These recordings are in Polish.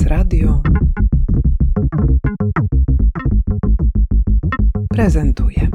Prezes Radio prezentuje.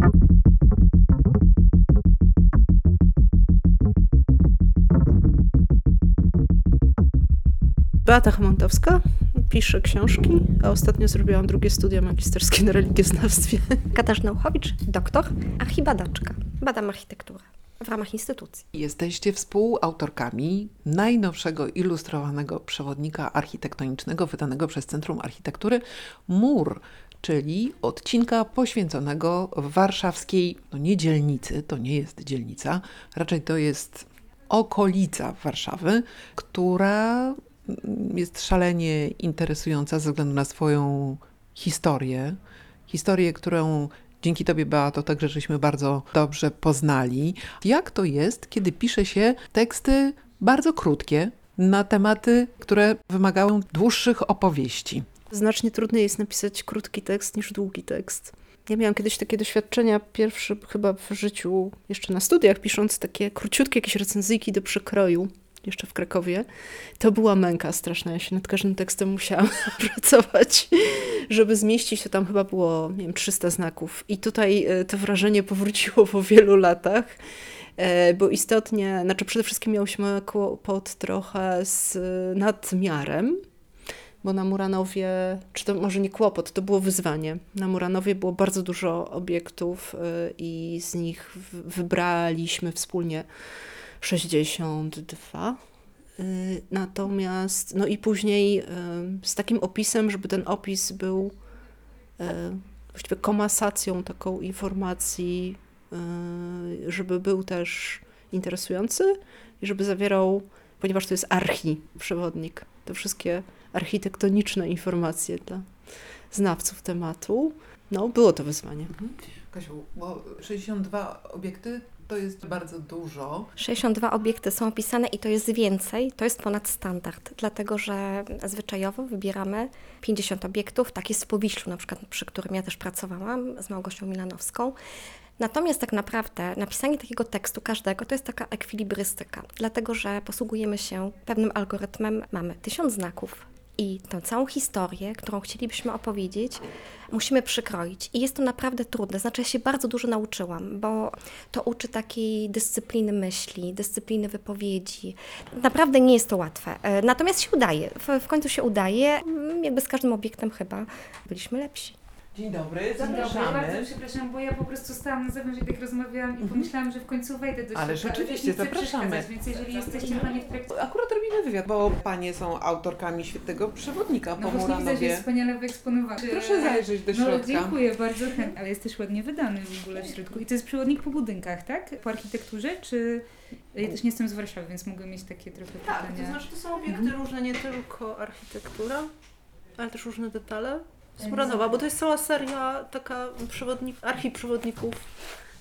Beata Chamontowska, piszę książki, a ostatnio zrobiłam drugie studia magisterskie na religioznawstwie. Katarzyna Uchowicz, doktor, archibadaczka. Badam architekturę w ramach instytucji. Jesteście współautorkami najnowszego ilustrowanego przewodnika architektonicznego wydanego przez Centrum Architektury Mur, czyli odcinka poświęconego warszawskiej, no nie dzielnicy, to nie jest dzielnica, raczej to jest okolica Warszawy, która jest szalenie interesująca ze względu na swoją historię. Historię, którą dzięki Tobie, Beato, także żeśmy bardzo dobrze poznali. Jak to jest, kiedy pisze się teksty bardzo krótkie na tematy, które wymagają dłuższych opowieści? Znacznie trudniej jest napisać krótki tekst niż długi tekst. Ja miałam kiedyś takie doświadczenia, pierwsze chyba w życiu, jeszcze na studiach, pisząc takie króciutkie jakieś recenzyjki do przekroju jeszcze w Krakowie, to była męka straszna. Ja się nad każdym tekstem musiałam pracować, żeby zmieścić. To tam chyba było, nie wiem, 300 znaków. I tutaj e, to wrażenie powróciło po wielu latach e, bo istotnie, znaczy przede wszystkim miałyśmy kłopot trochę z nadmiarem, bo na Muranowie, czy to może nie kłopot, to było wyzwanie. Na Muranowie było bardzo dużo obiektów e, i z nich wybraliśmy wspólnie 62. Y, natomiast, no i później y, z takim opisem, żeby ten opis był y, właściwie komasacją taką informacji, żeby był też interesujący i żeby zawierał, ponieważ to jest archi przewodnik, te wszystkie architektoniczne informacje dla znawców tematu. No, było to wyzwanie. Mhm. Kasiu, bo 62 obiekty to jest bardzo dużo. 62 obiekty są opisane i to jest więcej, to jest ponad standard, dlatego że zwyczajowo wybieramy 50 obiektów, tak jest w Powiślu na przykład, przy którym ja też pracowałam z Małgosią Milanowską. Natomiast tak naprawdę napisanie takiego tekstu każdego to jest taka ekwilibrystyka, dlatego że posługujemy się pewnym algorytmem, mamy tysiąc znaków, i tę całą historię, którą chcielibyśmy opowiedzieć, musimy przykroić. I jest to naprawdę trudne. Znaczy, ja się bardzo dużo nauczyłam, bo to uczy takiej dyscypliny myśli, dyscypliny wypowiedzi. Naprawdę nie jest to łatwe. E, natomiast się udaje. W, w końcu się udaje. Mm, jakby z każdym obiektem chyba byliśmy lepsi. Dzień dobry, zapraszamy. Dzień dobry, bardzo przepraszam, bo ja po prostu stałam na zewnątrz i tak rozmawiałam i mhm. pomyślałam, że w końcu wejdę do środka. Ale rzeczywiście, zapraszamy. Więc jeżeli jesteście Panie w trakcie... Akurat robimy wywiad, bo Panie są autorkami świetnego przewodnika no, po Muranowie. No widzę, że jest wspaniale wyeksponowany. Proszę zajrzeć do środka. No dziękuję bardzo chętnie, ale jest też ładnie wydany w ogóle w środku. I to jest przewodnik po budynkach, tak? Po architekturze, czy... Ja też nie jestem z Warszawy, więc mogę mieć takie trochę tak, pytania. Tak, to znaczy to są obiekty mhm. różne, nie tylko architektura, ale też różne detale. Smuranowa, bo to jest cała seria taka przewodnik, archiprzewodników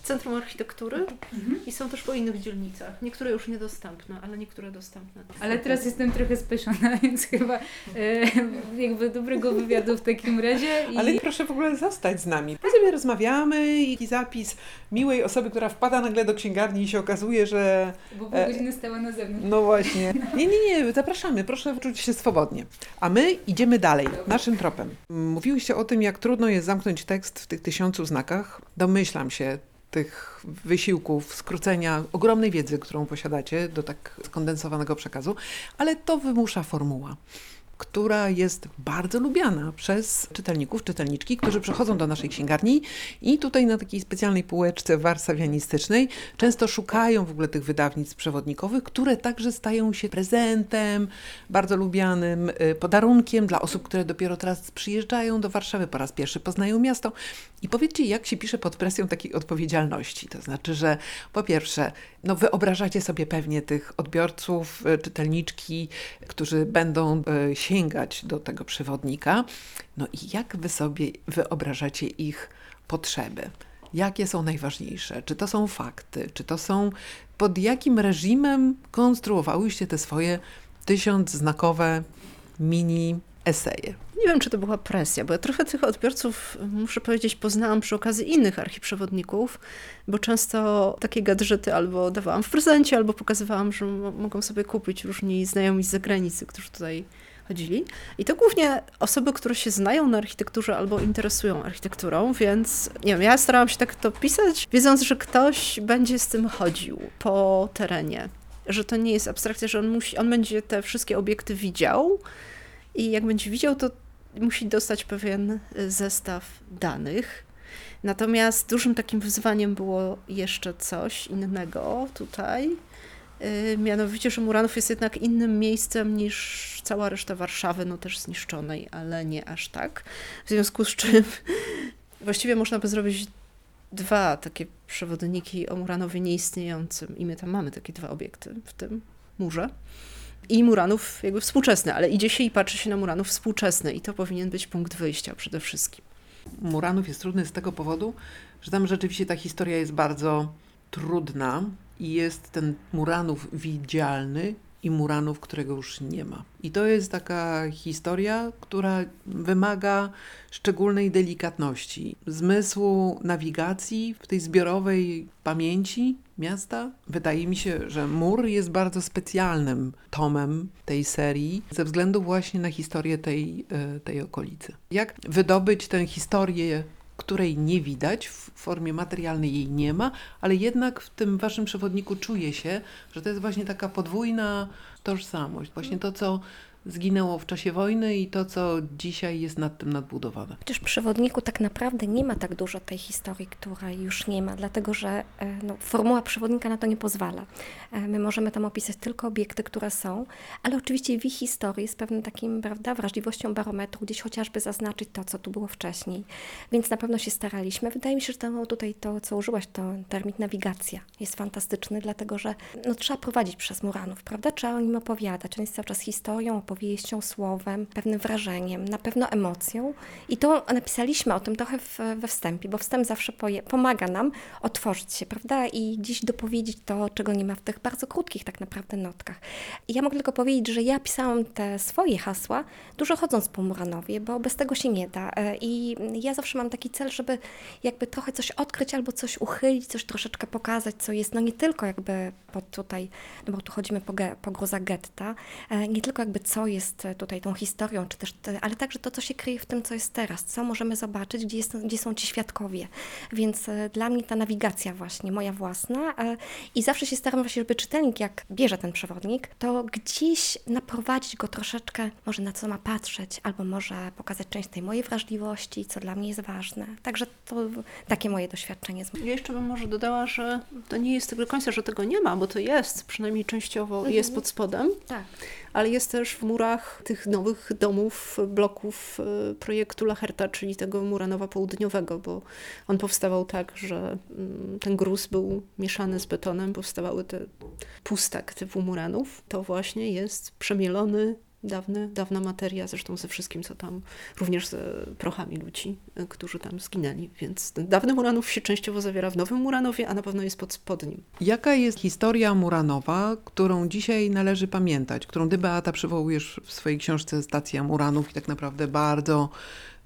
Centrum Architektury mhm. i są też po innych dzielnicach. Niektóre już niedostępne, ale niektóre dostępne. Ale teraz jestem trochę spieszona, więc chyba e, jakby dobrego wywiadu w takim razie. I... Ale proszę w ogóle zostać z nami. My sobie rozmawiamy i zapis miłej osoby, która wpada nagle do księgarni i się okazuje, że... Bo pół godziny stała na zewnątrz. No właśnie. Nie, nie, nie, zapraszamy, proszę czuć się swobodnie. A my idziemy dalej, naszym tropem. Mówiłyście o tym, jak trudno jest zamknąć tekst w tych tysiącu znakach. Domyślam się, tych wysiłków, skrócenia ogromnej wiedzy, którą posiadacie do tak skondensowanego przekazu, ale to wymusza formuła która jest bardzo lubiana przez czytelników, czytelniczki, którzy przychodzą do naszej księgarni i tutaj na takiej specjalnej półeczce warsawianistycznej często szukają w ogóle tych wydawnictw przewodnikowych, które także stają się prezentem, bardzo lubianym y, podarunkiem dla osób, które dopiero teraz przyjeżdżają do Warszawy, po raz pierwszy poznają miasto. I powiedzcie, jak się pisze pod presją takiej odpowiedzialności. To znaczy, że po pierwsze, no wyobrażacie sobie pewnie tych odbiorców, y, czytelniczki, którzy będą y, sięgać do tego przewodnika. No i jak wy sobie wyobrażacie ich potrzeby? Jakie są najważniejsze? Czy to są fakty? Czy to są pod jakim reżimem konstruowałyście te swoje tysiącznakowe mini eseje? Nie wiem, czy to była presja, bo ja trochę tych odbiorców, muszę powiedzieć, poznałam przy okazji innych archiprzewodników, bo często takie gadżety albo dawałam w prezencie, albo pokazywałam, że mogą sobie kupić różni znajomi z zagranicy, którzy tutaj chodzili. I to głównie osoby, które się znają na architekturze albo interesują architekturą, więc nie wiem, ja starałam się tak to pisać, wiedząc, że ktoś będzie z tym chodził po terenie. Że to nie jest abstrakcja, że on, musi, on będzie te wszystkie obiekty widział i jak będzie widział, to musi dostać pewien zestaw danych. Natomiast dużym takim wyzwaniem było jeszcze coś innego tutaj, Y, mianowicie, że Muranów jest jednak innym miejscem niż cała reszta Warszawy, no też zniszczonej, ale nie aż tak. W związku z czym właściwie można by zrobić dwa takie przewodniki o Muranowie nieistniejącym i my tam mamy takie dwa obiekty w tym murze. I Muranów jakby współczesny, ale idzie się i patrzy się na Muranów współczesny i to powinien być punkt wyjścia przede wszystkim. Muranów jest trudny z tego powodu, że tam rzeczywiście ta historia jest bardzo trudna, i jest ten Muranów widzialny i Muranów, którego już nie ma. I to jest taka historia, która wymaga szczególnej delikatności, zmysłu nawigacji w tej zbiorowej pamięci miasta. Wydaje mi się, że Mur jest bardzo specjalnym tomem tej serii ze względu właśnie na historię tej, e, tej okolicy. Jak wydobyć tę historię której nie widać, w formie materialnej jej nie ma, ale jednak w tym waszym przewodniku czuje się, że to jest właśnie taka podwójna tożsamość. Właśnie to, co zginęło w czasie wojny i to, co dzisiaj jest nad tym nadbudowane. Chociaż w przewodniku tak naprawdę nie ma tak dużo tej historii, której już nie ma, dlatego że e, no, formuła przewodnika na to nie pozwala. E, my możemy tam opisać tylko obiekty, które są, ale oczywiście w ich historii jest pewnym takim, prawda, wrażliwością barometru, gdzieś chociażby zaznaczyć to, co tu było wcześniej. Więc na pewno się staraliśmy. Wydaje mi się, że to, tutaj to, co użyłaś, to termin nawigacja jest fantastyczny, dlatego że no, trzeba prowadzić przez Muranów, prawda? Trzeba o nim opowiadać. On jest cały czas historią, opowieścią, słowem, pewnym wrażeniem, na pewno emocją. I to napisaliśmy o tym trochę w, we wstępie, bo wstęp zawsze pomaga nam otworzyć się, prawda? I dziś dopowiedzieć to, czego nie ma w tych bardzo krótkich tak naprawdę notkach. I ja mogę tylko powiedzieć, że ja pisałam te swoje hasła dużo chodząc po Muranowie, bo bez tego się nie da. E, I ja zawsze mam taki cel, żeby jakby trochę coś odkryć albo coś uchylić, coś troszeczkę pokazać, co jest, no nie tylko jakby pod tutaj, no bo tu chodzimy po, po gruza getta, e, nie tylko jakby co jest e, tutaj tą historią, czy też, ale także to, co się kryje w tym, co jest teraz, co możemy zobaczyć, gdzie, jest, gdzie są ci świadkowie. Więc e, dla mnie ta nawigacja właśnie, moja własna e, i zawsze się staram właśnie, żeby czytelnik, jak bierze ten przewodnik, to gdzieś naprowadzić go troszeczkę, może na co ma patrzeć, albo może pokazać część tej mojej wrażliwości, co dla mnie jest ważne. Także to takie moje doświadczenie. Ja jeszcze bym może dodała, że to nie jest do końca, że tego nie ma, bo to jest, przynajmniej częściowo mhm. jest pod spodem. Tak ale jest też w murach tych nowych domów, bloków e, projektu Lacherta, czyli tego Muranowa Południowego, bo on powstawał tak, że mm, ten gruz był mieszany z betonem, powstawały te pustak typu Muranów. To właśnie jest przemielony dawny, dawna materia, zresztą ze wszystkim, co tam, również z prochami ludzi, y, którzy tam zginęli. Więc dawny Muranów się częściowo zawiera w Nowym Muranowie, a na pewno jest pod, pod nim. Jaka jest historia Muranowa, którą dzisiaj należy pamiętać, którą ty, Beata, przywołujesz w swojej książce Stacja Muranów i tak naprawdę bardzo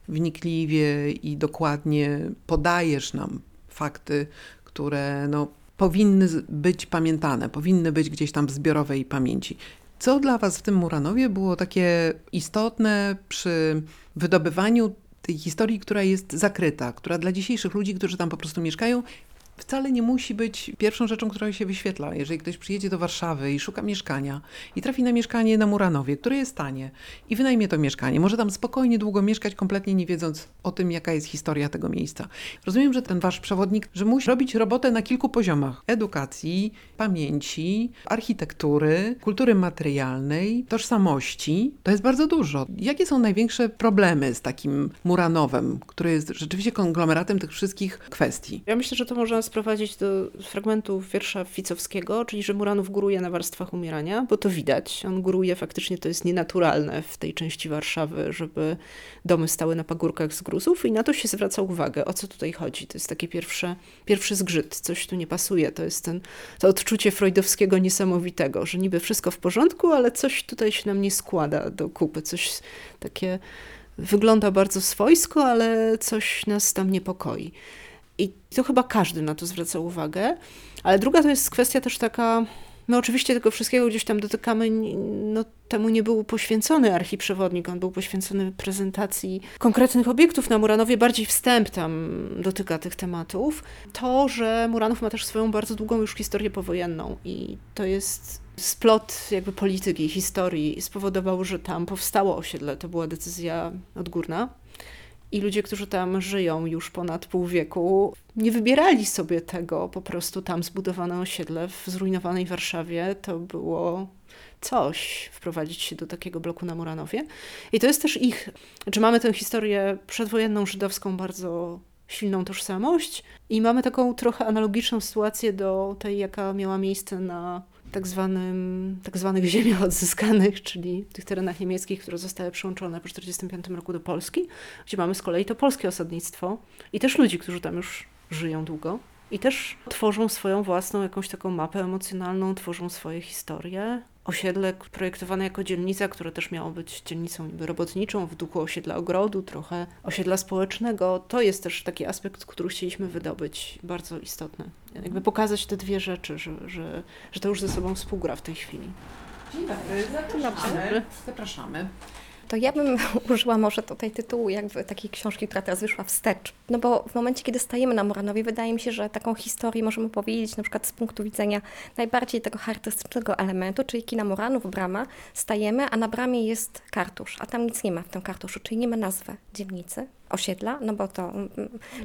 wnikliwie i dokładnie podajesz nam fakty, które no, powinny być pamiętane, powinny być gdzieś tam w zbiorowej pamięci. Co dla Was w tym Muranowie było takie istotne przy wydobywaniu tej historii, która jest zakryta, która dla dzisiejszych ludzi, którzy tam po prostu mieszkają, wcale nie musi być pierwszą rzeczą, która się wyświetla. Jeżeli ktoś przyjedzie do Warszawy i szuka mieszkania i trafi na mieszkanie na Muranowie, które jest tanie i wynajmie to mieszkanie, może tam spokojnie długo mieszkać, kompletnie nie wiedząc o tym, jaka jest historia tego miejsca. Rozumiem, że ten wasz przewodnik, że musi robić robotę na kilku poziomach: edukacji, pamięci, architektury, kultury materialnej, tożsamości. To jest bardzo dużo. Jakie są największe problemy z takim Muranowem, który jest rzeczywiście konglomeratem tych wszystkich kwestii? Ja myślę, że to można sprowadzić do fragmentu wiersza Ficowskiego, czyli że Muranów góruje na warstwach umierania, bo to widać. On góruje, faktycznie to jest nienaturalne w tej części Warszawy, żeby domy stały na pagórkach z gruzów i na to się zwraca uwagę, o co tutaj chodzi. To jest taki pierwszy, pierwszy zgrzyt, coś tu nie pasuje. To jest ten, to odczucie freudowskiego niesamowitego, że niby wszystko w porządku, ale coś tutaj się nam nie składa do kupy, coś takie wygląda bardzo swojsko, ale coś nas tam niepokoi. I to chyba każdy na to zwraca uwagę. Ale druga to jest kwestia też taka My oczywiście tego wszystkiego gdzieś tam dotykamy, no temu nie był poświęcony archiprzewodnik, on był poświęcony prezentacji konkretnych obiektów na Muranowie, bardziej wstęp tam dotyka tych tematów. To, że Muranów ma też swoją bardzo długą już historię powojenną i to jest splot jakby polityki, historii spowodował, że tam powstało osiedle. To była decyzja odgórna. I ludzie, którzy tam żyją już ponad pół wieku, nie wybierali sobie tego. Po prostu tam zbudowano osiedle w zrujnowanej Warszawie. To było coś, wprowadzić się do takiego bloku na Muranowie. I to jest też ich, znaczy mamy tę historię przedwojenną, żydowską, bardzo silną tożsamość i mamy taką trochę analogiczną sytuację do tej, jaka miała miejsce na tak, zwanym, tak zwanych ziemiach odzyskanych, czyli tych terenach niemieckich, które zostały przyłączone po 1945 roku do Polski, gdzie mamy z kolei to polskie osadnictwo i też ludzi, którzy tam już żyją długo. I też tworzą swoją własną jakąś taką mapę emocjonalną, tworzą swoje historie. Osiedle projektowane jako dzielnica, które też miało być dzielnicą niby robotniczą w duchu osiedla ogrodu, trochę osiedla społecznego. To jest też taki aspekt, który chcieliśmy wydobyć, bardzo istotny. Jakby pokazać te dwie rzeczy, że, że, że to już ze sobą współgra w tej chwili. Dzień dobry, zapraszamy. Zapraszamy to ja bym użyła może tutaj tytułu jakby takiej książki, która teraz wyszła wstecz. No bo w momencie, kiedy stajemy na Moranowie, wydaje mi się, że taką historię możemy powiedzieć na przykład z punktu widzenia najbardziej tego charakterystycznego elementu, czyli kina Moranów, brama, stajemy, a na bramie jest kartusz, a tam nic nie ma w tym kartuszu, czyli nie ma nazwy dzielnicy, osiedla, no bo to mm,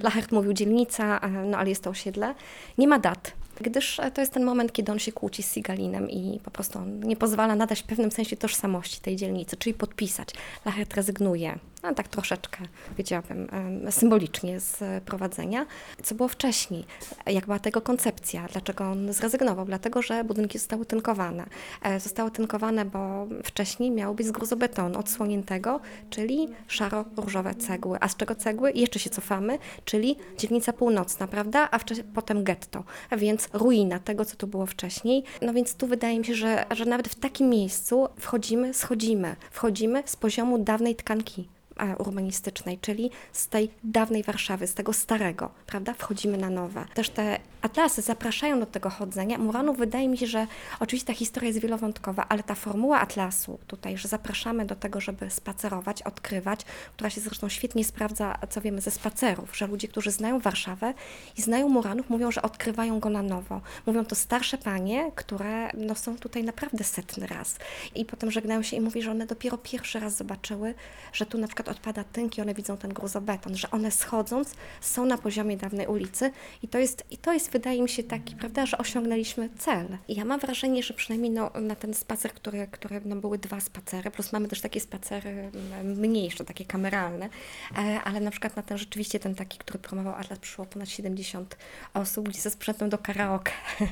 Lachert mówił dzielnica, no ale jest to osiedle. Nie ma dat, gdyż to jest ten moment, kiedy on się kłóci z Sigalinem i po prostu on nie pozwala nadać w pewnym sensie tożsamości tej dzielnicy, czyli podpisać. Lachert rezygnuje no, tak troszeczkę, powiedziałabym, symbolicznie z prowadzenia. Co było wcześniej? Jak była tego koncepcja? Dlaczego on zrezygnował? Dlatego, że budynki zostały tynkowane. E, zostały tynkowane, bo wcześniej miało być z gruzobetonu odsłoniętego, czyli szaro-różowe cegły. A z czego cegły? Jeszcze się cofamy, czyli dzielnica północna, prawda? A potem getto, a więc ruina tego, co tu było wcześniej. No więc tu wydaje mi się, że, że nawet w takim miejscu wchodzimy, schodzimy. Wchodzimy z poziomu dawnej tkanki urbanistycznej, czyli z tej dawnej Warszawy, z tego starego, prawda? Wchodzimy na nowe. Też te atlasy zapraszają do tego chodzenia. Muranów wydaje mi się, że oczywiście ta historia jest wielowątkowa, ale ta formuła atlasu tutaj, że zapraszamy do tego, żeby spacerować, odkrywać, która się zresztą świetnie sprawdza, co wiemy ze spacerów, że ludzie, którzy znają Warszawę i znają Muranów, mówią, że odkrywają go na nowo. Mówią to starsze panie, które no, są tutaj naprawdę setny raz. I potem żegnają się i mówi, że one dopiero pierwszy raz zobaczyły, że tu na przykład przykład odpada tynk i one widzą ten gruzobeton, że one schodząc są na poziomie dawnej ulicy i to jest, i to jest wydaje mi się taki, prawda, że osiągnęliśmy cel. I ja mam wrażenie, że przynajmniej no, na ten spacer, które, które no, były dwa spacery, plus mamy też takie spacery mniejsze, takie kameralne, e, ale na przykład na ten rzeczywiście ten taki, który promował Atlas, przyszło ponad 70 osób, gdzie ze sprzętem do karaoke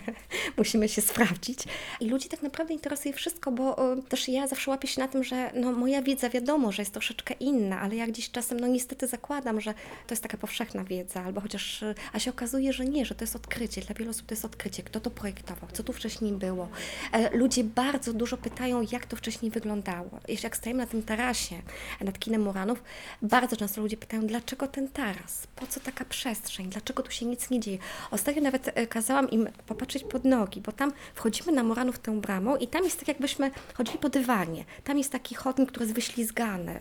musimy się sprawdzić. I ludzi tak naprawdę interesuje wszystko, bo e, też ja zawsze łapię się na tym, że no, moja wiedza wiadomo, że jest troszeczkę inna, ale ja gdzieś czasem, no niestety zakładam, że to jest taka powszechna wiedza, albo chociaż, a się okazuje, że nie, że to jest odkrycie. Dla wielu osób to jest odkrycie. Kto to projektował? Co tu wcześniej było? E, ludzie bardzo dużo pytają, jak to wcześniej wyglądało. Jeśli jak stajemy na tym tarasie nad kinem Muranów, bardzo często ludzie pytają, dlaczego ten taras? Po co taka przestrzeń? Dlaczego tu się nic nie dzieje? Ostatnio nawet e, kazałam im popatrzeć pod nogi, bo tam wchodzimy na Muranów tą bramą i tam jest tak, jakbyśmy chodzili po dywanie. Tam jest taki chodnik, który jest wyślizgany,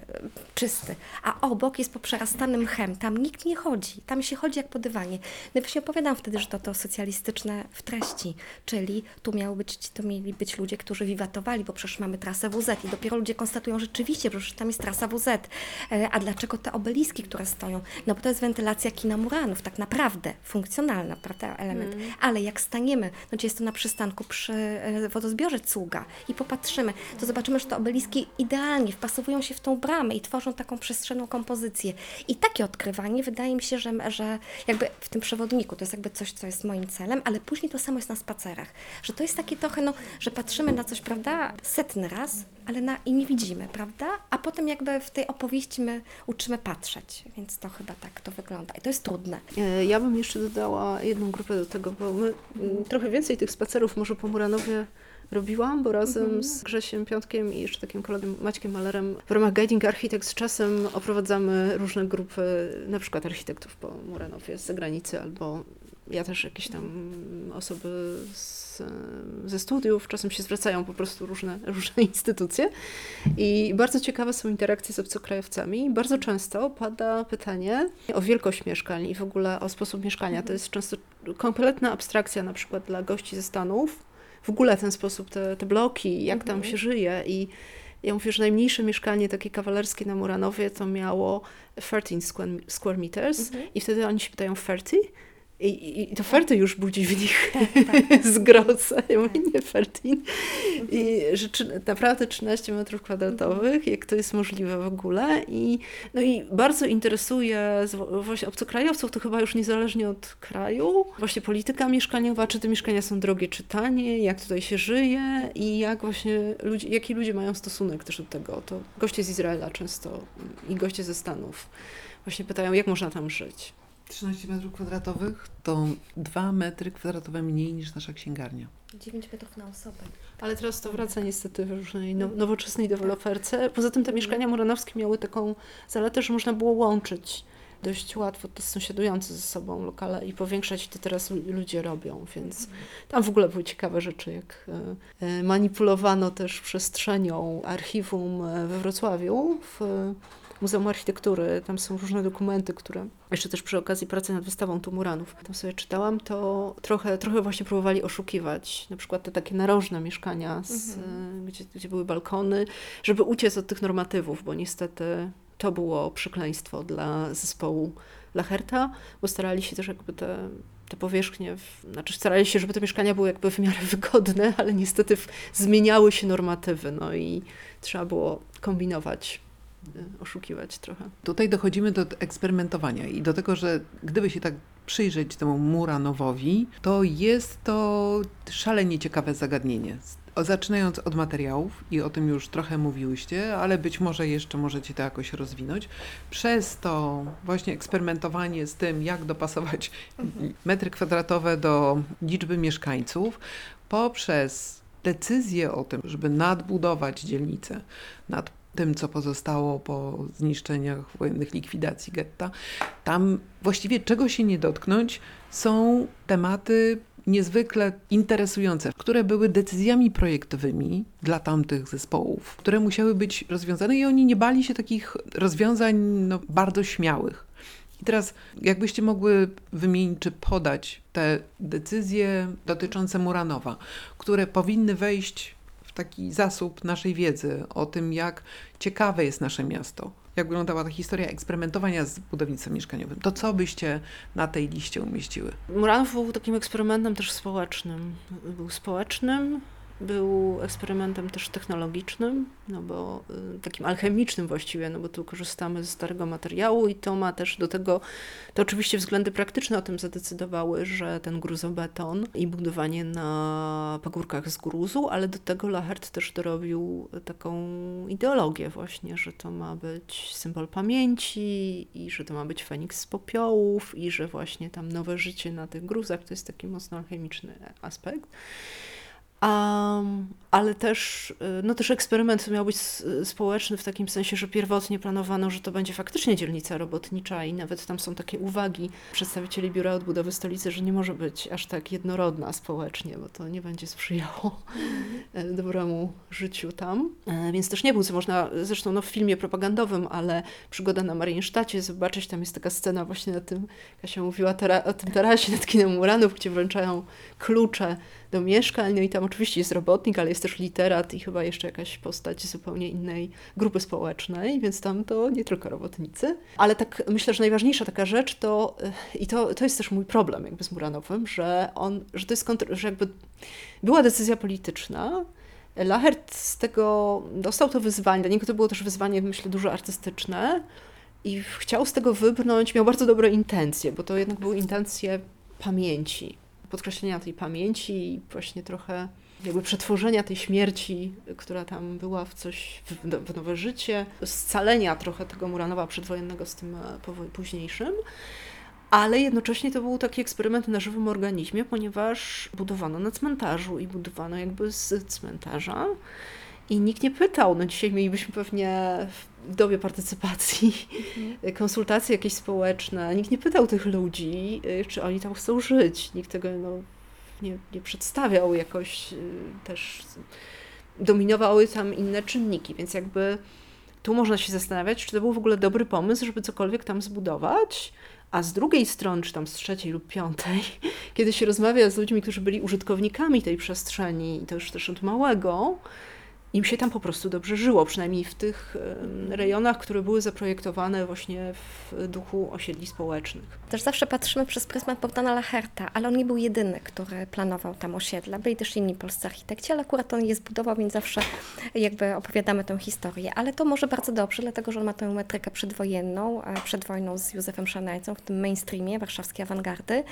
czy czysty, a obok jest poprzerastany mchem. Tam nikt nie chodzi, tam się chodzi jak po dywanie. No i właśnie opowiadam wtedy, że to to socjalistyczne w treści, czyli tu, miały być, tu mieli być ludzie, którzy wiwatowali, bo przecież mamy trasę WZ i dopiero ludzie konstatują rzeczywiście, że przecież tam jest trasa WZ. E, a dlaczego te obeliski, które stoją? No bo to jest wentylacja kina Muranów, tak naprawdę, funkcjonalna, prawda, element. Mm. Ale jak staniemy, no jest to na przystanku przy e, wodozbiorze Cuga i popatrzymy, to zobaczymy, że te obeliski idealnie wpasowują się w tą bramę i tworzą taką przestrzenną kompozycję. I takie odkrywanie wydaje mi się, że, że jakby w tym przewodniku to jest jakby coś, co jest moim celem, ale później to samo jest na spacerach. Że to jest takie trochę, no, że patrzymy na coś, prawda, setny raz, ale na, i nie widzimy, prawda? A potem jakby w tej opowieści my uczymy patrzeć, więc to chyba tak to wygląda. I to jest trudne. E, ja bym jeszcze dodała jedną grupę do tego, bo my mm, trochę więcej tych spacerów może po Muranowie robiłam, bo razem mhm. z Grzesiem Piątkiem i jeszcze takim kolegą Maćkiem Malerem w ramach Guiding Architects czasem oprowadzamy różne grupy, na przykład architektów po Muranowie z zagranicy albo ja też jakieś tam osoby z, ze studiów czasem się zwracają po prostu różne, różne instytucje. I bardzo ciekawe są interakcje z obcokrajowcami. Bardzo często pada pytanie o wielkość mieszkań i w ogóle o sposób mieszkania. To jest często kompletna abstrakcja na przykład dla gości ze Stanów. W ogóle ten sposób, te, te bloki, jak tam się żyje. I ja mówię, że najmniejsze mieszkanie takie kawalerskie na Muranowie to miało 13 square, meters. I wtedy oni się pytają 30 i, i, to ferty już budzi w nich zgrozę. Ja mówię, nie fertin. I że czy, naprawdę 13 metrów kwadratowych, jak to jest możliwe w ogóle. I, no i bardzo interesuje właśnie obcokrajowców, to chyba już niezależnie od kraju, właśnie polityka mieszkaniowa, czy te mieszkania są drogie, czy tanie, jak tutaj się żyje i jak właśnie ludzie, jaki ludzie mają stosunek też do tego. To goście z Izraela często i goście ze Stanów właśnie pytają, jak można tam żyć. 13 metrów kwadratowych to 2 metry kwadratowe mniej niż nasza księgarnia. 9 metrów na osobę. Ale teraz to wraca niestety w różnej no, nowoczesnej deweloperce. Poza tym te mieszkania muranowskie miały taką zaletę, że można było łączyć dość łatwo te sąsiadujące ze sobą lokale i powiększać to teraz lu- ludzie robią, więc tam w ogóle były ciekawe rzeczy, jak e, e, manipulowano też przestrzenią archiwum e, we Wrocławiu w Muzeum Architektury. Tam są różne dokumenty, które jeszcze też przy okazji pracy nad wystawą tu Muranów. Tam sobie czytałam, to trochę, trochę właśnie próbowali oszukiwać. Na przykład te takie narożne mieszkania, z, e, gdzie, gdzie były balkony, żeby uciec od tych normatywów, bo niestety to było przekleństwo dla zespołu Lacherta, bo starali się też jakby te, te powierzchnie, w, znaczy starali się, żeby te mieszkania były jakby w miarę wygodne, ale niestety w, zmieniały się normatywy, no i trzeba było kombinować, oszukiwać trochę. Tutaj dochodzimy do eksperymentowania i do tego, że gdyby się tak przyjrzeć temu Muranowowi, to jest to szalenie ciekawe zagadnienie. Zaczynając od materiałów, i o tym już trochę mówiłyście, ale być może jeszcze możecie to jakoś rozwinąć, przez to właśnie eksperymentowanie z tym, jak dopasować metry kwadratowe do liczby mieszkańców, poprzez decyzję o tym, żeby nadbudować dzielnicę nad tym, co pozostało po zniszczeniach wojennych, likwidacji getta, tam właściwie czego się nie dotknąć, są tematy niezwykle interesujące, które były decyzjami projektowymi dla tamtych zespołów, które musiały być rozwiązane i oni nie bali się takich rozwiązań no, bardzo śmiałych. I teraz, jakbyście mogły wymienić czy podać te decyzje dotyczące Muranowa, które powinny wejść taki zasób naszej wiedzy o tym, jak ciekawe jest nasze miasto, jak wyglądała ta historia eksperymentowania z budownictwem mieszkaniowym, to co byście na tej liście umieściły? Muranów był takim eksperymentem też społecznym. Był społecznym, był eksperymentem też technologicznym, no bo y, takim alchemicznym właściwie, no bo tu korzystamy ze starego materiału i to ma też do tego, to oczywiście względy praktyczne o tym zadecydowały, że ten gruzobeton i budowanie na pagórkach z gruzu, ale do tego Lachert też dorobił taką ideologię właśnie, że to ma być symbol pamięci i że to ma być Feniks z popiołów i że właśnie tam nowe życie na tych gruzach to jest taki mocno alchemiczny aspekt. Um, ale też, y, no też eksperyment miał być społeczny w takim sensie, że pierwotnie planowano, że to będzie faktycznie dzielnica robotnicza i nawet tam są takie uwagi przedstawicieli Biura Odbudowy Stolicy, że nie może być aż tak jednorodna społecznie, bo to nie będzie sprzyjało e, dobremu życiu tam. E, Więc też nie był, co można, zresztą no, w filmie propagandowym, ale przygoda na Mariensztacie, zobaczyć, tam jest taka scena właśnie na tym, Kasia mówiła tera- o tym tarasie nad kinem Muranów, gdzie wręczają klucze do mieszkań, no i tam oczywiście jest robotnik, ale jest też literat i chyba jeszcze jakaś postać zupełnie innej grupy społecznej, więc tam to nie tylko robotnicy. Ale tak myślę, że najważniejsza taka rzecz to, y, i to, to jest też mój problem jakby z Muranowym, że on, że to jest, kontr- że jakby była decyzja polityczna, Lachert z tego dostał to wyzwanie, dla niego to było też wyzwanie, myślę, dużo artystyczne i chciał z tego wybrnąć, miał bardzo dobre intencje, bo to jednak były intencje pamięci, podkreślenia tej pamięci i właśnie trochę jakby przetworzenia tej śmierci, która tam była w coś, w, nowe życie, scalenia trochę tego Muranowa przedwojennego z tym e, późniejszym. Ale jednocześnie to był taki eksperyment na żywym organizmie, ponieważ budowano na cmentarzu i budowano jakby z cmentarza. I nikt nie pytał. No dzisiaj mielibyśmy pewnie w dobie partycypacji konsultacje jakieś społeczne. Nikt nie pytał tych ludzi, y, czy oni tam chcą żyć. Nikt tego no, nie, nie przedstawiał jakoś y, też. Dominowały tam inne czynniki, więc jakby tu można się zastanawiać, czy to był w ogóle dobry pomysł, żeby cokolwiek tam zbudować. A z drugiej strony, czy tam z trzeciej lub piątej, kiedy się rozmawia z ludźmi, którzy byli użytkownikami tej przestrzeni, i to już też od małego, im się tam po prostu dobrze żyło, przynajmniej w tych rejonach, które były zaprojektowane właśnie w duchu osiedli społecznych. Też zawsze patrzymy przez pryzmat Bogdana Lacherta, ale on nie był jedyny, który planował tam osiedla. Byli też inni polscy architekci, ale akurat on je zbudował, więc zawsze jakby opowiadamy tę historię. Ale to może bardzo dobrze, dlatego że on ma tę metrykę przedwojenną, e, przed wojną z Józefem Szanajcą w tym mainstreamie warszawskiej awangardy.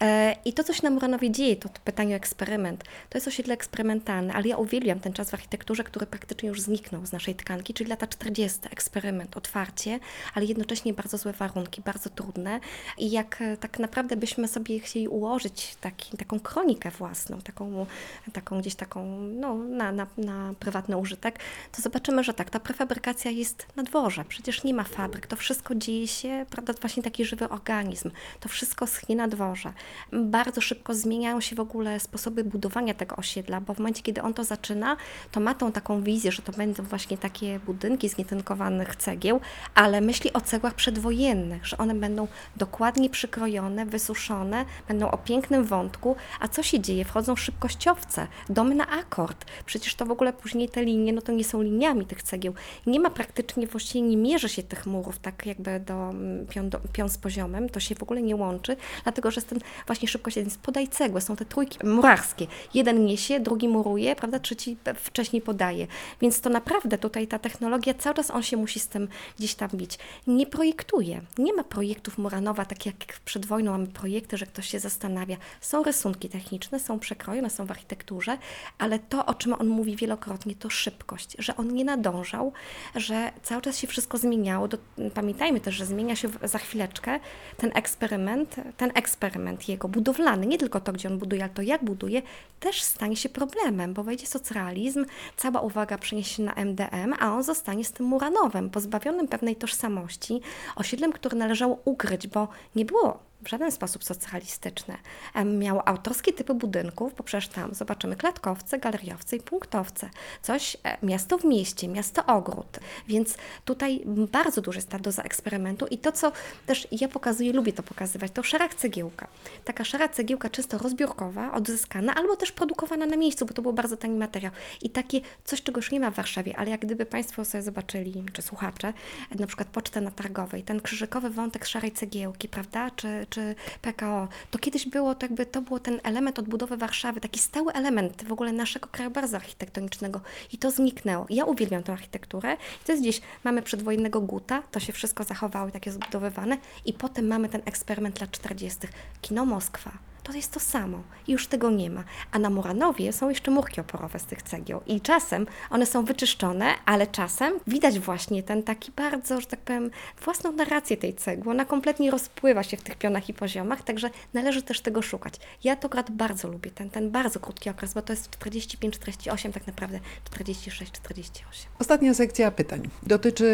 E, I to, co się na Muranowie dzieje, to pytanie o eksperyment, to jest osiedle eksperymentalne, ale ja uwielbiam ten czas w architekturze, który praktycznie już zniknął z naszej tkanki, czyli lata 40. Eksperyment, otwarcie, ale jednocześnie bardzo złe warunki, bardzo trudne. I jak e, tak naprawdę byśmy sobie chcieli ułożyć taki, taką kronikę własną, taką, taką gdzieś taką no, na, na, na prywatny użytek, to zobaczymy, że tak, ta prefabrykacja jest na dworze. Przecież nie ma fabryk, to wszystko dzieje się, prawda, właśnie taki żywy organizm. To wszystko schnie na dworze. Bardzo szybko zmieniają się w ogóle sposoby budowania tego osiedla, bo w momencie, kiedy on to zaczyna, to ma tą taką wizję, że to będą właśnie takie budynki z nietynkowanych cegieł, ale myśli o cegłach przedwojennych, że one będą dokładnie przykrojone, wysuszone, będą o pięknym wątku. A co się dzieje? Wchodzą szybkościowce, domy na akord. Przecież to w ogóle później te linie, no to nie są liniami tych cegieł. Nie ma praktycznie, właściwie nie mierzy się tych murów tak jakby do pion, do, z poziomem, to się w ogóle nie łączy, dlatego że jest ten właśnie szybkość, podaj cegłę, są te trójki murarskie. Jeden niesie, drugi muruje, prawda, trzeci wcześniej podaje. Więc to naprawdę tutaj ta technologia, cały czas on się musi z tym gdzieś tam bić. Nie projektuje. Nie ma projektów Muranowa, tak jak przed wojną mamy projekty, że ktoś się zastanawia. Są rysunki techniczne, są przekroje, one są w architekturze, ale to, o czym on mówi wielokrotnie, to szybkość, że on nie nadążał, że cały czas się wszystko zmieniało. Do, pamiętajmy też, że zmienia się za chwileczkę ten eksperyment, ten eksperyment jego budowlany, nie tylko to, gdzie on buduje, ale to jak buduje, też stanie się problemem, bo wejdzie socrealizm, cała uwaga przeniesie na MDM, a on zostanie z tym Muranowem, pozbawionym pewnej tożsamości, osiedlem, które należało ukryć, bo nie było w żaden sposób socjalistyczne. Em, Miało autorskie typy budynków, bo przecież tam zobaczymy klatkowce, galeriowce i punktowce. Coś, e, miasto w mieście, miasto ogród. Więc tutaj bardzo duży jest ta doza eksperymentu i to, co też ja pokazuję, lubię to pokazywać, to szara cegiełka. Taka szara cegiełka czysto rozbiórkowa, odzyskana, albo też produkowana na miejscu, bo to był bardzo tani materiał. I takie coś, czego już nie ma w Warszawie, ale jak gdyby Państwo sobie zobaczyli, czy słuchacze, na przykład pocztę na Targowej, ten krzyżykowy wątek szarej cegiełki, prawda, czy, czy PKO, to kiedyś było, to jakby to było ten element odbudowy Warszawy, taki stały element w ogóle naszego krajobrazu architektonicznego i to zniknęło. Ja uwielbiam tę architekturę i to jest gdzieś, mamy przedwojennego Guta, to się wszystko zachowało takie zbudowywane i potem mamy ten eksperyment lat 40. Kino Moskwa. To jest to samo już tego nie ma. A na Muranowie są jeszcze murki oporowe z tych cegieł i czasem one są wyczyszczone, ale czasem widać właśnie ten taki bardzo, że tak powiem, własną narrację tej cegły. Ona kompletnie rozpływa się w tych pionach i poziomach, także należy też tego szukać. Ja to akurat bardzo lubię, ten, ten bardzo krótki okres, bo to jest 45-48, tak naprawdę 46-48. Ostatnia sekcja pytań dotyczy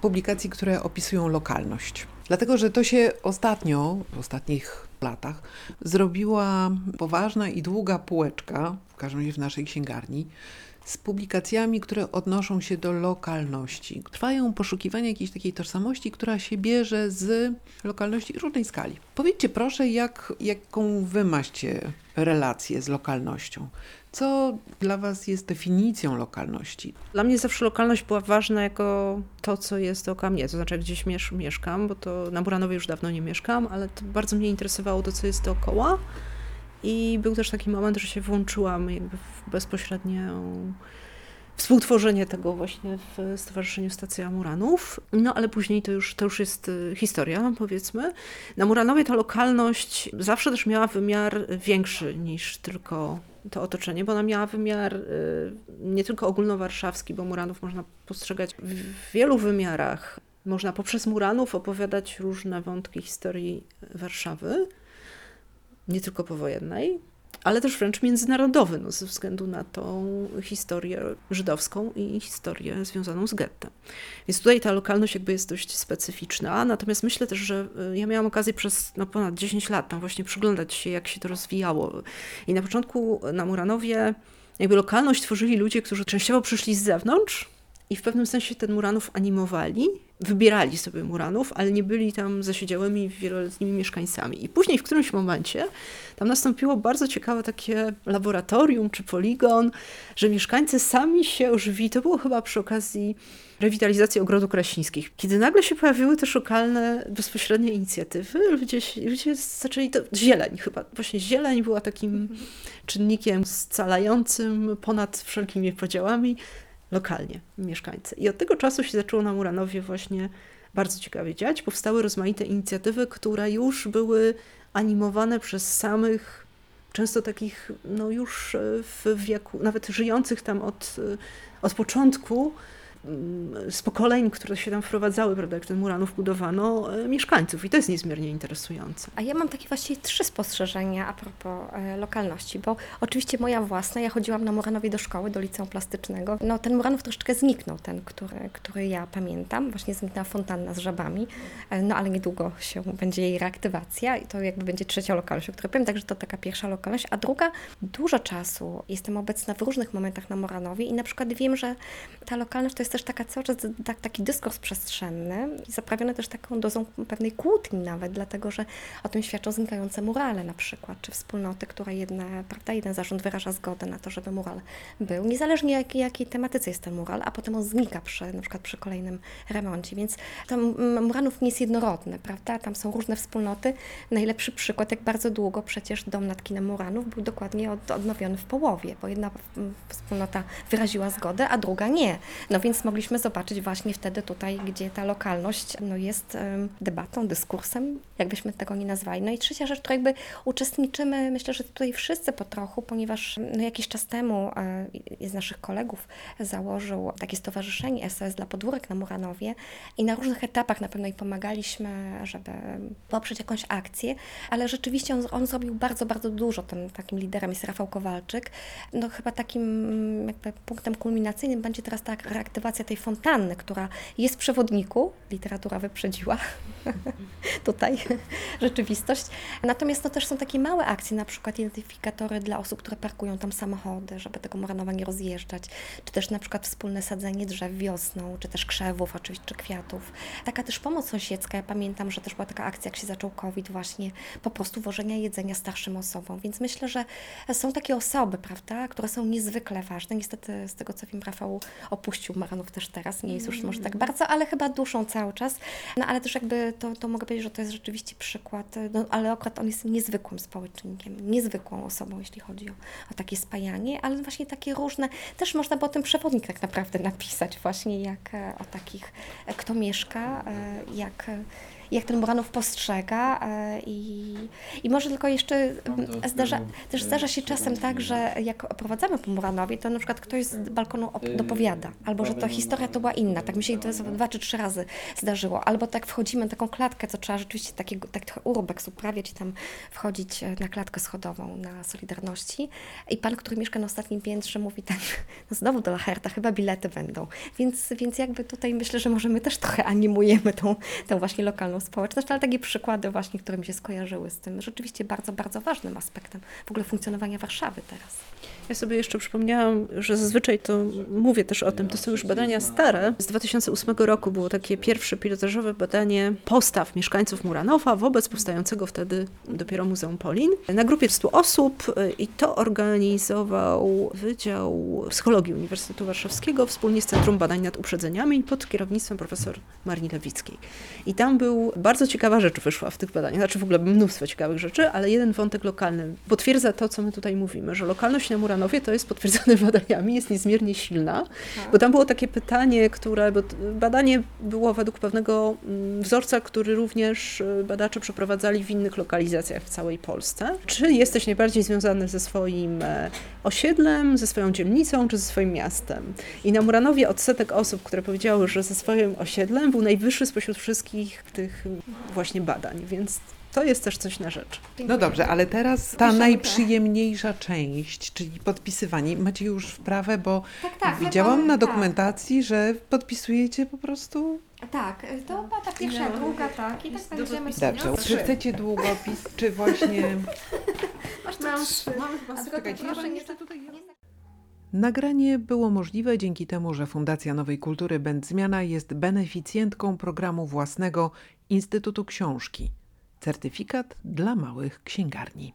publikacji, które opisują lokalność. Dlatego, że to się ostatnio, w ostatnich latach, zrobiła poważna i długa półeczka, w każdym razie w naszej księgarni, z publikacjami, które odnoszą się do lokalności. Trwają poszukiwania jakiejś takiej tożsamości, która się bierze z lokalności różnej skali. Powiedzcie proszę, jak, jaką wy macie relację z lokalnością? Co dla was jest definicją lokalności? Dla mnie zawsze lokalność była ważna jako to, co jest dookoła mnie, to znaczy gdzieś miesz mieszkam, bo to na Buranowie już dawno nie mieszkam, ale bardzo mnie interesowało to, co jest dookoła i był też taki moment, że się włączyłam jakby w bezpośrednią współtworzenie tego właśnie w Stowarzyszeniu Stacja Muranów. No ale później to już, to już jest y, historia, powiedzmy. Na Muranowie ta lokalność zawsze też miała wymiar większy niż tylko to otoczenie, bo ona miała wymiar y, nie tylko ogólnowarszawski, bo Muranów można postrzegać w wielu wymiarach. Można poprzez Muranów opowiadać różne wątki historii Warszawy, nie tylko powojennej, ale też wręcz międzynarodowy, no, ze względu na tą historię żydowską i historię związaną z gettem. Więc tutaj ta lokalność jakby jest dość specyficzna, natomiast myślę też, że y, ja miałam okazję przez no, ponad 10 lat tam właśnie przyglądać się, jak się to rozwijało. I na początku na Muranowie jakby lokalność tworzyli ludzie, którzy częściowo przyszli z zewnątrz, i w pewnym sensie ten Muranów animowali, wybierali sobie Muranów, ale nie byli tam zasiedziałymi wieloletnimi mieszkańcami. I później w którymś momencie tam nastąpiło bardzo ciekawe takie laboratorium czy poligon, że mieszkańcy sami się ożywili. To było chyba przy okazji rewitalizacji ogrodu krasińskich. Kiedy nagle się pojawiły też lokalne, bezpośrednie inicjatywy, ludzie, ludzie zaczęli to... Zieleń chyba. Właśnie zieleń była takim czynnikiem scalającym ponad wszelkimi podziałami lokalnie mieszkańcy. I od tego czasu się zaczęło na Muranowie właśnie bardzo ciekawie dziać. Powstały rozmaite inicjatywy, które już były animowane przez samych, często takich, no już w wieku, nawet żyjących tam od, od początku, z pokoleń, które się tam wprowadzały, prawda, jak ten Muranów budowano, e, mieszkańców. I to jest niezmiernie interesujące. A ja mam takie właściwie trzy spostrzeżenia a propos e, lokalności, bo oczywiście moja własna, ja chodziłam na Muranowie do szkoły, do liceum plastycznego. No ten Muranów troszeczkę zniknął, ten, który, który ja pamiętam. Właśnie zniknęła fontanna z żabami, e, no ale niedługo się będzie jej reaktywacja i to jakby będzie trzecia lokalność, o której powiem, także to taka pierwsza lokalność. A druga, dużo czasu jestem obecna w różnych momentach na Muranowie i na przykład wiem, że ta lokalność to jest jest też taka cały czas tak, taki dyskurs przestrzenny, zaprawiony też taką dozą pewnej kłótni nawet, dlatego że o tym świadczą znikające murale na przykład, czy wspólnoty, która jedna, prawda, jeden zarząd wyraża zgodę na to, żeby mural był, niezależnie jak, jakiej tematyce jest ten mural, a potem on znika przy, na przykład przy kolejnym remoncie, więc tam muralów nie jest jednorodny, prawda, tam są różne wspólnoty. Najlepszy przykład, jak bardzo długo przecież dom nad kinem Muranów był dokładnie od, odnowiony w połowie, bo jedna wspólnota wyraziła zgodę, a druga nie. No więc mogliśmy zobaczyć właśnie wtedy tutaj, gdzie ta lokalność no, jest debatą, dyskursem, jakbyśmy tego nie nazwali. No i trzecia rzecz, to jakby uczestniczymy, myślę, że tutaj wszyscy po trochu, ponieważ no, jakiś czas temu e, z naszych kolegów założył takie stowarzyszenie SOS dla podwórek na Muranowie i na różnych etapach na pewno i pomagaliśmy, żeby poprzeć jakąś akcję, ale rzeczywiście on, on zrobił bardzo, bardzo dużo. Tym takim liderem jest Rafał Kowalczyk. No chyba takim jakby punktem kulminacyjnym będzie teraz ta reaktywacja tej fontanny, która jest w przewodniku, literatura wyprzedziła tutaj rzeczywistość. Natomiast to też są takie małe akcje, na przykład identyfikatory dla osób, które parkują tam samochody, żeby tego Moranowa nie rozjeżdżać, czy też na przykład wspólne sadzenie drzew wiosną, czy też krzewów oczywiście, czy kwiatów. Taka też pomoc sąsiedzka, ja pamiętam, że też była taka akcja, jak się zaczął COVID właśnie, po prostu wożenia jedzenia starszym osobom, więc myślę, że są takie osoby, prawda, które są niezwykle ważne. Niestety z tego co wiem, Rafał opuścił Też teraz, nie jest już może tak bardzo, ale chyba duszą cały czas. No ale też jakby to, to mogę powiedzieć, że to jest rzeczywiście przykład, no, ale akurat on jest niezwykłym społecznikiem, niezwykłą osobą, jeśli chodzi o, o takie spajanie, ale właśnie takie różne, też można było ten przewodnik tak naprawdę napisać właśnie jak e, o takich, e, kto mieszka, e, jak jak ten Muranów postrzega e, i, i może tylko jeszcze zdarza, też zdarza się czasem tak, że jak oprowadzamy po Muranowie, to na przykład ktoś z balkonu dopowiada, albo że ta historia to była inna, tak mi się dwa czy trzy razy zdarzyło, albo tak wchodzimy na taką klatkę, co trzeba rzeczywiście takiego, tak trochę urbek uprawiać i tam wchodzić e, na klatkę schodową na Solidarności. I pan, który mieszka na ostatnim piętrze mówi tak, no znowu do Lacherta, chyba bilety będą, więc, więc jakby tutaj myślę, że może my też trochę animujemy tą, tą właśnie lokalną społeczność, ale takie przykłady właśnie, które mi się skojarzyły z tym rzeczywiście bardzo, bardzo ważnym aspektem w ogóle funkcjonowania Warszawy teraz. Ja sobie jeszcze przypomniałam, że zazwyczaj to mówię też o tym, to są już badania stare. Z 2008 roku było takie pierwsze pilotażowe badanie postaw mieszkańców Muranowa wobec powstającego wtedy dopiero Muzeum Polin. Na grupie 100 osób i to organizował Wydział Psychologii Uniwersytetu Warszawskiego wspólnie z Centrum Badań nad Uprzedzeniami pod kierownictwem profesor Marii Lewickiej. I tam był, bardzo ciekawa rzecz wyszła w tych badaniach, znaczy w ogóle mnóstwo ciekawych rzeczy, ale jeden wątek lokalny potwierdza to, co my tutaj mówimy, że lokalność na Muranowie to jest potwierdzone badaniami, jest niezmiernie silna, bo tam było takie pytanie, które, bo badanie było według pewnego mm, wzorca, który również y, badacze przeprowadzali w innych lokalizacjach w całej Polsce. Czy jesteś najbardziej związany ze swoim e, osiedlem, ze swoją dzielnicą, czy ze swoim miastem? I na Muranowie odsetek osób, które powiedziały, że ze swoim osiedlem był najwyższy spośród wszystkich tych właśnie badań, więc To jest też coś na rzecz. No dobrze, ale teraz ta najprzyjemniejsza część, czyli podpisywanie. Macie już wprawę, bo Tak, tak. widziałam na tak. dokumentacji, że podpisujecie po prostu... Tak, to była ta pierwsza, druga, tak. I tak będziemy Dobrze. Czy chcecie długopis, czy właśnie... Mam trzy. Mamy chyba Czekajcie, proszę nie tutaj... Nagranie było możliwe dzięki temu, że Fundacja Nowej Kultury Będzmiana jest beneficjentką programu własnego Instytutu Książki. Certyfikat dla małych księgarni.